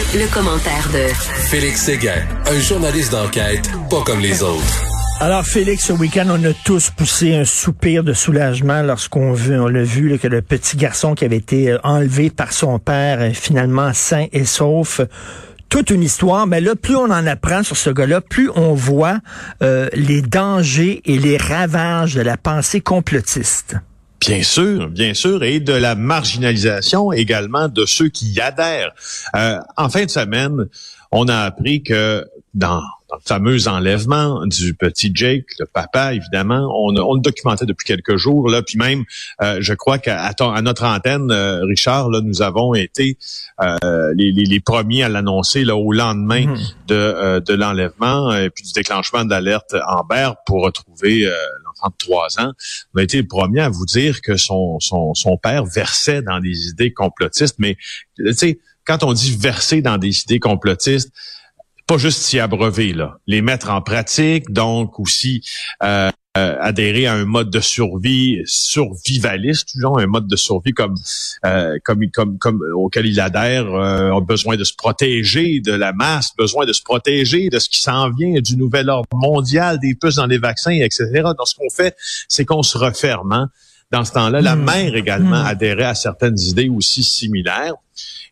Le, commentaire de Félix Séguin, un journaliste d'enquête pas comme les autres. Alors Félix, ce week-end, on a tous poussé un soupir de soulagement lorsqu'on on a vu que le petit garçon qui avait été euh, enlevé par son père est finalement sain et sauf toute une histoire, mais là, plus on en apprend sur ce gars-là, plus on voit euh, les dangers et les ravages de la pensée complotiste. Bien sûr, bien sûr, et de la marginalisation également de ceux qui y adhèrent. Euh, en fin de semaine, on a appris que dans, le fameux enlèvement du petit Jake, le papa, évidemment, on, on le documentait depuis quelques jours, là, puis même, euh, je crois qu'à à notre antenne, euh, Richard, là, nous avons été les, les, premiers à l'annoncer là au lendemain mhm. de, de l'enlèvement et puis du déclenchement de l'alerte Amber pour retrouver de trois ans, on a été le premier à vous dire que son, son, son père versait dans des idées complotistes. Mais, tu sais, quand on dit verser dans des idées complotistes, pas juste s'y abreuver, là, les mettre en pratique, donc aussi euh, euh, adhérer à un mode de survie survivaliste, genre un mode de survie comme euh, comme comme comme auquel il adhère, euh, besoin de se protéger de la masse, besoin de se protéger de ce qui s'en vient du nouvel ordre mondial, des puces dans les vaccins, etc. Donc ce qu'on fait, c'est qu'on se referme. Hein. Dans ce temps-là, la hmm. mère également hmm. adhérait à certaines idées aussi similaires.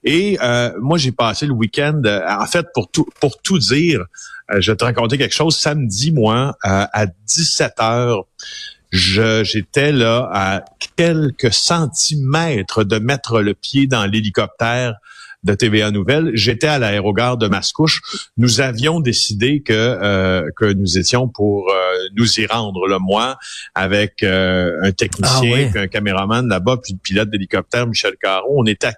Et euh, moi, j'ai passé le week-end, en fait, pour tout pour tout dire, euh, je vais te raconter quelque chose. Samedi, moi, euh, à 17 heures, j'étais là à quelques centimètres de mettre le pied dans l'hélicoptère de TVA Nouvelle. J'étais à l'aérogare de Mascouche. Nous avions décidé que euh, que nous étions pour euh, nous y rendre, le moi, avec euh, un technicien, ah un caméraman là-bas, puis le pilote d'hélicoptère, Michel Caro. On était à...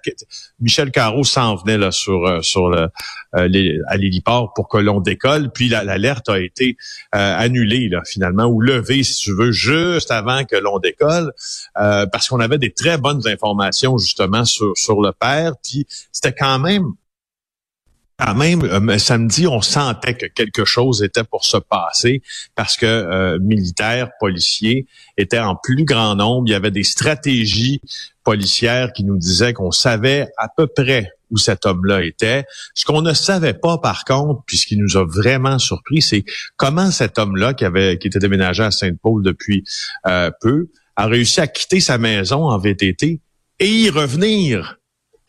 Michel Caro s'en venait là sur sur le à l'héliport pour que l'on décolle. Puis l'alerte a été annulée là finalement ou levée, si tu veux, juste avant que l'on décolle, parce qu'on avait des très bonnes informations justement sur sur le père. Puis c'était quand même quand même, euh, samedi, on sentait que quelque chose était pour se passer parce que euh, militaires, policiers étaient en plus grand nombre. Il y avait des stratégies policières qui nous disaient qu'on savait à peu près où cet homme-là était. Ce qu'on ne savait pas, par contre, puis ce qui nous a vraiment surpris, c'est comment cet homme-là, qui avait qui était déménagé à Sainte-Paul depuis euh, peu, a réussi à quitter sa maison en VTT et y revenir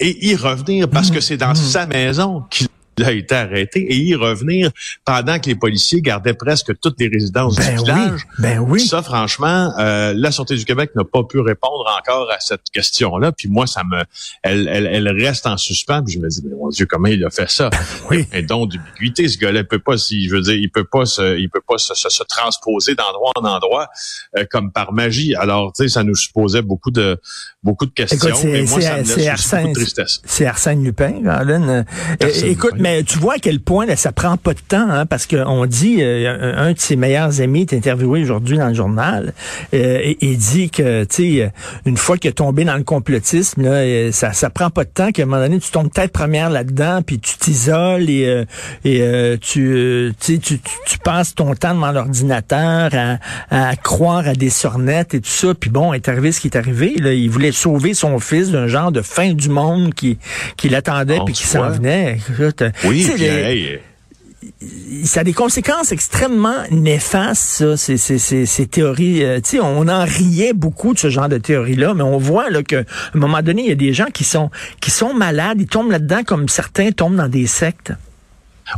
et y revenir parce que c'est dans mmh. sa maison qu'il a été arrêté et y revenir pendant que les policiers gardaient presque toutes les résidences du ben village. ben oui. Ça, franchement, euh, la Sûreté du Québec n'a pas pu répondre encore à cette question-là. Puis moi, ça me, elle, elle, elle reste en suspens. Puis je me dis, mais mon Dieu, comment il a fait ça? Ben Oui. Un don d'ubiquité, ce gars-là, il peut pas, si je veux dire, il peut pas se, il peut pas se, se, transposer d'endroit en endroit euh, comme par magie. Alors, tu sais, ça nous supposait beaucoup de, beaucoup de questions. Écoute, laisse Arsène. C'est Arsène Lupin. Euh, écoute, mais tu vois à quel point là, ça prend pas de temps, hein, parce qu'on dit, euh, un de ses meilleurs amis est interviewé aujourd'hui dans le journal, euh, et, et, dit que, tu sais, une fois qu'il est tombé dans le complotisme, là, euh, ça, ça prend pas de temps qu'à un moment donné, tu tombes tête première là-dedans, puis tu t'isoles et, et tu, tu, tu, tu passes ton temps devant l'ordinateur à, à croire à des sornettes et tout ça, puis bon, est arrivé ce qui est arrivé. Là, il voulait sauver son fils d'un genre de fin du monde qui, qui l'attendait puis qui s'en venait. Oui, ça a des conséquences extrêmement néfastes, ça, ces, ces, ces, théories. Euh, on en riait beaucoup de ce genre de théories-là, mais on voit là qu'à un moment donné, il y a des gens qui sont qui sont malades, ils tombent là-dedans comme certains tombent dans des sectes.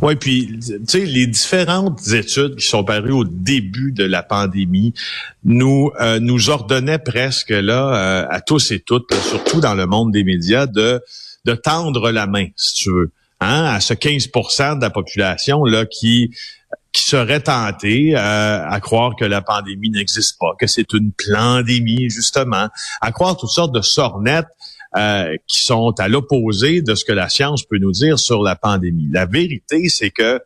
Oui, puis tu sais, les différentes études qui sont parues au début de la pandémie nous euh, nous ordonnaient presque là euh, à tous et toutes, surtout dans le monde des médias, de de tendre la main, si tu veux. Hein, à ce 15% de la population là qui qui serait tenté euh, à croire que la pandémie n'existe pas, que c'est une pandémie justement, à croire toutes sortes de sornettes euh, qui sont à l'opposé de ce que la science peut nous dire sur la pandémie. La vérité, c'est que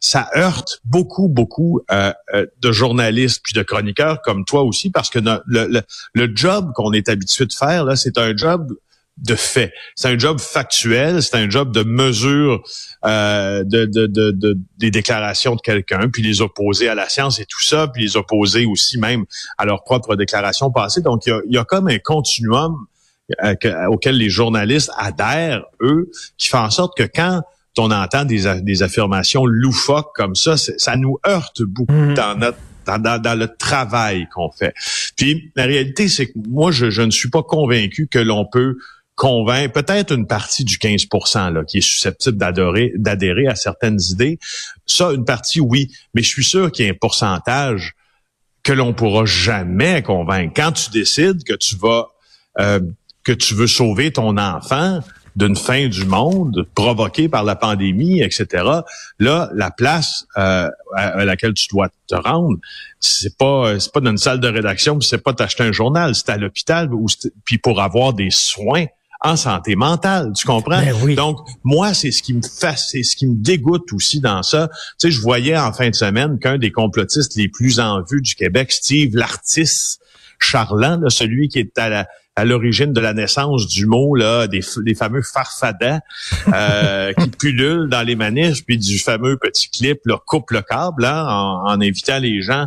ça heurte beaucoup, beaucoup euh, de journalistes puis de chroniqueurs comme toi aussi, parce que le, le, le job qu'on est habitué de faire, là, c'est un job de fait. C'est un job factuel, c'est un job de mesure euh, de, de, de, des déclarations de quelqu'un, puis les opposer à la science et tout ça, puis les opposer aussi même à leurs propres déclarations passées. Donc, il y a, y a comme un continuum euh, auquel les journalistes adhèrent, eux, qui fait en sorte que quand on entend des, des affirmations loufoques comme ça, ça nous heurte beaucoup mm. dans notre dans, le travail qu'on fait. Puis la réalité, c'est que moi, je, je ne suis pas convaincu que l'on peut convaincre peut-être une partie du 15% là, qui est susceptible d'adhérer à certaines idées. Ça, une partie, oui, mais je suis sûr qu'il y a un pourcentage que l'on pourra jamais convaincre. Quand tu décides que tu vas euh, que tu veux sauver ton enfant d'une fin du monde provoquée par la pandémie, etc. Là, la place euh, à, laquelle tu dois te rendre, c'est pas c'est pas dans une salle de rédaction, c'est pas t'acheter un journal, c'est à l'hôpital puis pour avoir des soins en santé mentale, tu comprends? Ben Donc moi c'est ce qui me fait c'est ce qui me dégoûte aussi dans ça. Tu sais je voyais en fin de semaine qu'un des complotistes les plus en vue du Québec, Steve l'artiste Charland, celui qui est à la à l'origine de la naissance du mot là des, fameux farfadans euh, qui pullulent dans les manifs puis du fameux petit clip là, coupe le câble hein, en, invitant les gens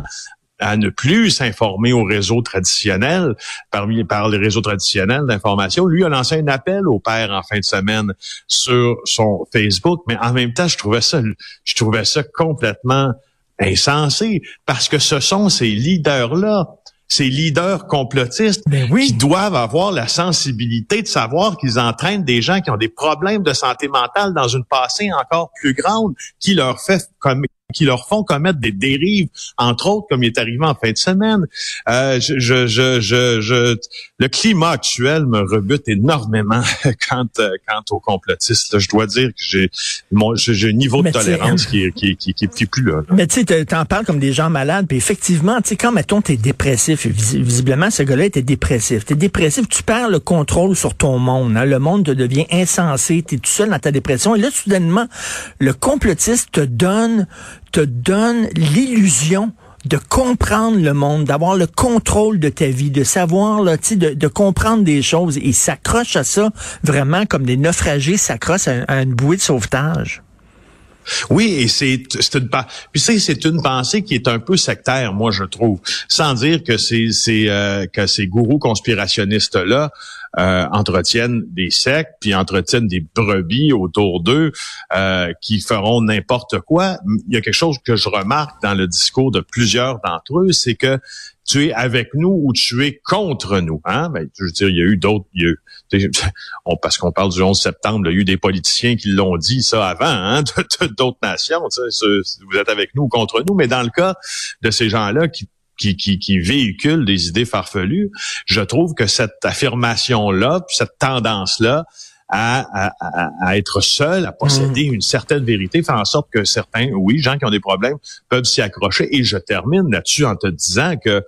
à ne plus s'informer au réseau traditionnel, parmi par les réseaux traditionnels d'information. Lui a lancé un appel au père en fin de semaine sur son Facebook, mais en même temps, je trouvais ça, je trouvais ça complètement insensé parce que ce sont ces leaders-là ces leaders complotistes ben oui. qui doivent avoir la sensibilité de savoir qu'ils entraînent des gens qui ont des problèmes de santé mentale dans une passée encore plus grande qui leur fait comme qui leur font commettre des dérives, entre autres, comme il est arrivé en fin de semaine. Euh, je, je, je, je, le climat actuel me rebute énormément quant, euh, quant aux complotistes. Je dois dire que j'ai mon j'ai un niveau de tolérance qui, qui, qui, qui, est plus là. Mais tu sais, t'en parles comme des gens malades, puis effectivement, tu sais, quand mettons t'es dépressif, visiblement ce gars-là était dépressif. T'es dépressif, tu perds le contrôle sur ton monde. Hein? Le monde te devient insensé, t'es tout seul dans ta dépression, et là soudainement, le complotiste te donne te donne l'illusion de comprendre le monde, d'avoir le contrôle de ta vie, de savoir, là, de, de comprendre des choses. Et s'accroche à ça vraiment comme des naufragés s'accrochent à, une bouée de sauvetage. Oui, et c'est une puis c'est une pensée qui est un peu sectaire, moi je trouve, sans dire que c'est euh, que ces gourous conspirationnistes là euh, entretiennent des sectes, puis entretiennent des brebis autour d'eux euh, qui feront n'importe quoi. Il y a quelque chose que je remarque dans le discours de plusieurs d'entre eux, c'est que tu es avec nous ou tu es contre nous. Hein? Ben, je veux dire, il y a eu d'autres, on, parce qu'on parle du 11 septembre, il y a eu des politiciens qui l'ont dit ça avant, hein, d'autres nations. Vous êtes avec nous ou contre nous, mais dans le cas de ces gens-là qui qui, qui, qui véhicule des idées farfelues, je trouve que cette affirmation-là, cette tendance-là, à, à, à, être seul, à posséder mm. une certaine vérité, fait en sorte que certains, oui, gens qui ont des problèmes, peuvent s'y accrocher. Et je termine là-dessus en te disant que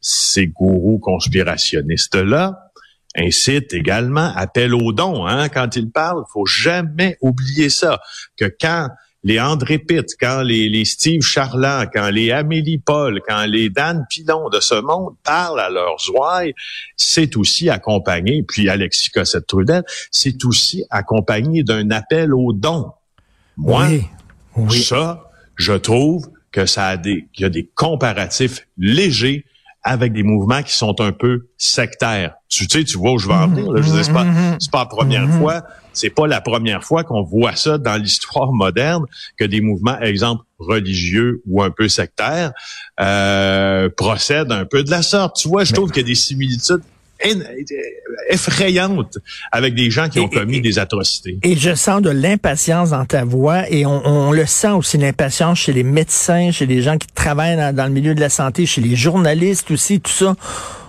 ces gourous conspirationnistes-là incitent également, appellent aux dons. Hein, quand ils parlent, faut jamais oublier ça, que quand les André Pitt, quand les, les Steve Charland, quand les Amélie Paul, quand les Dan Pilon de ce monde parlent à leurs ouailles, c'est aussi accompagné, puis Alexis Cossette-Trudel, c'est aussi accompagné d'un appel aux dons. Moi, oui, ça, je trouve que ça a des, qu'il y a des comparatifs légers avec des mouvements qui sont un peu sectaires. Tu sais, tu vois où je vais en venir. Là. Je dis, c'est pas, c'est pas la première mm-hmm. fois. C'est pas la première fois qu'on voit ça dans l'histoire moderne que des mouvements, exemple religieux ou un peu sectaires, euh, procèdent un peu de la sorte. Tu vois, je trouve qu'il y a des similitudes effrayante avec des gens qui ont commis des atrocités. Et je sens de l'impatience dans ta voix et on, le sent aussi l'impatience chez les médecins, chez les gens qui travaillent dans, le milieu de la santé, chez les journalistes aussi, tout ça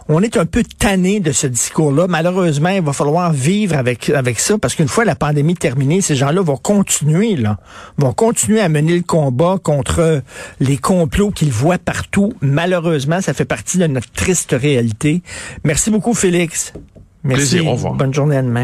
on est un peu tanné de ce discours-là. Malheureusement, il va falloir vivre avec avec ça parce qu'une fois la pandémie terminée, ces gens-là vont continuer là, vont continuer à mener le combat contre les complots qu'ils voient partout. Malheureusement, ça fait partie de notre triste réalité. Merci beaucoup, Félix. Merci. Plaisir, au revoir. Bonne journée à demain.